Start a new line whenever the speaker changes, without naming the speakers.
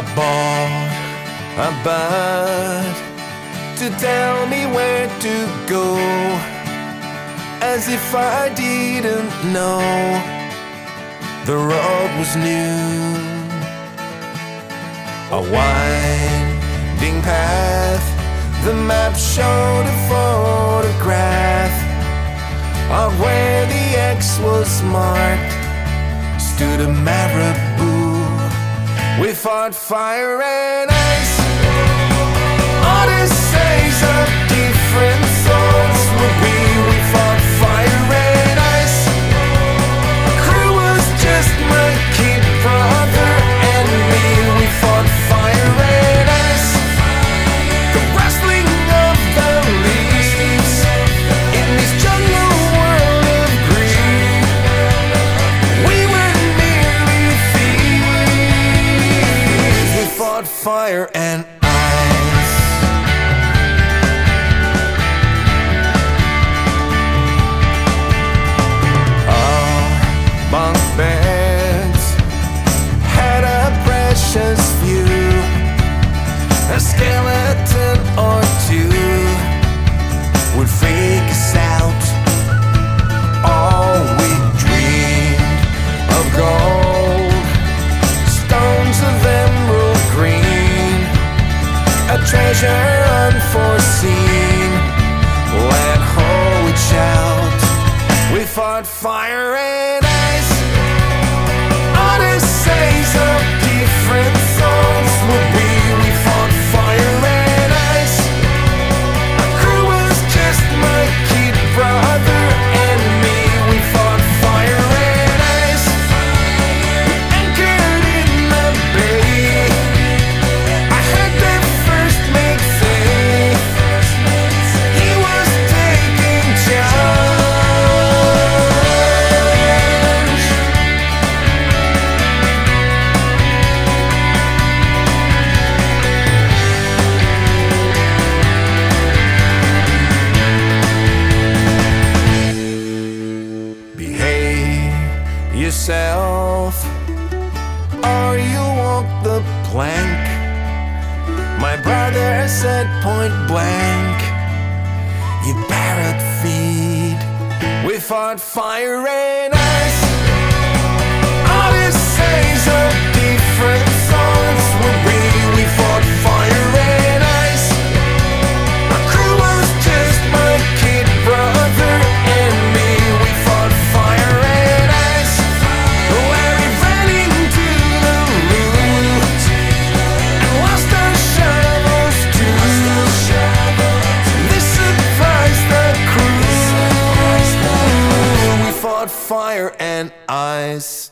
I bought a bird to tell me where to go, as if I didn't know the road was new. A winding path, the map showed a photograph of where the X was marked. Stood a marabou. Fought fire and ice. Odysseys of different a skeleton or two would fake us out. All we dreamed of gold, stones of emerald green, a treasure unforeseen. Let shout, we fire yourself, or you'll walk the plank. My brother said point blank, you parrot feed. We fought fire and ice. Odysseys of different Fire and ice.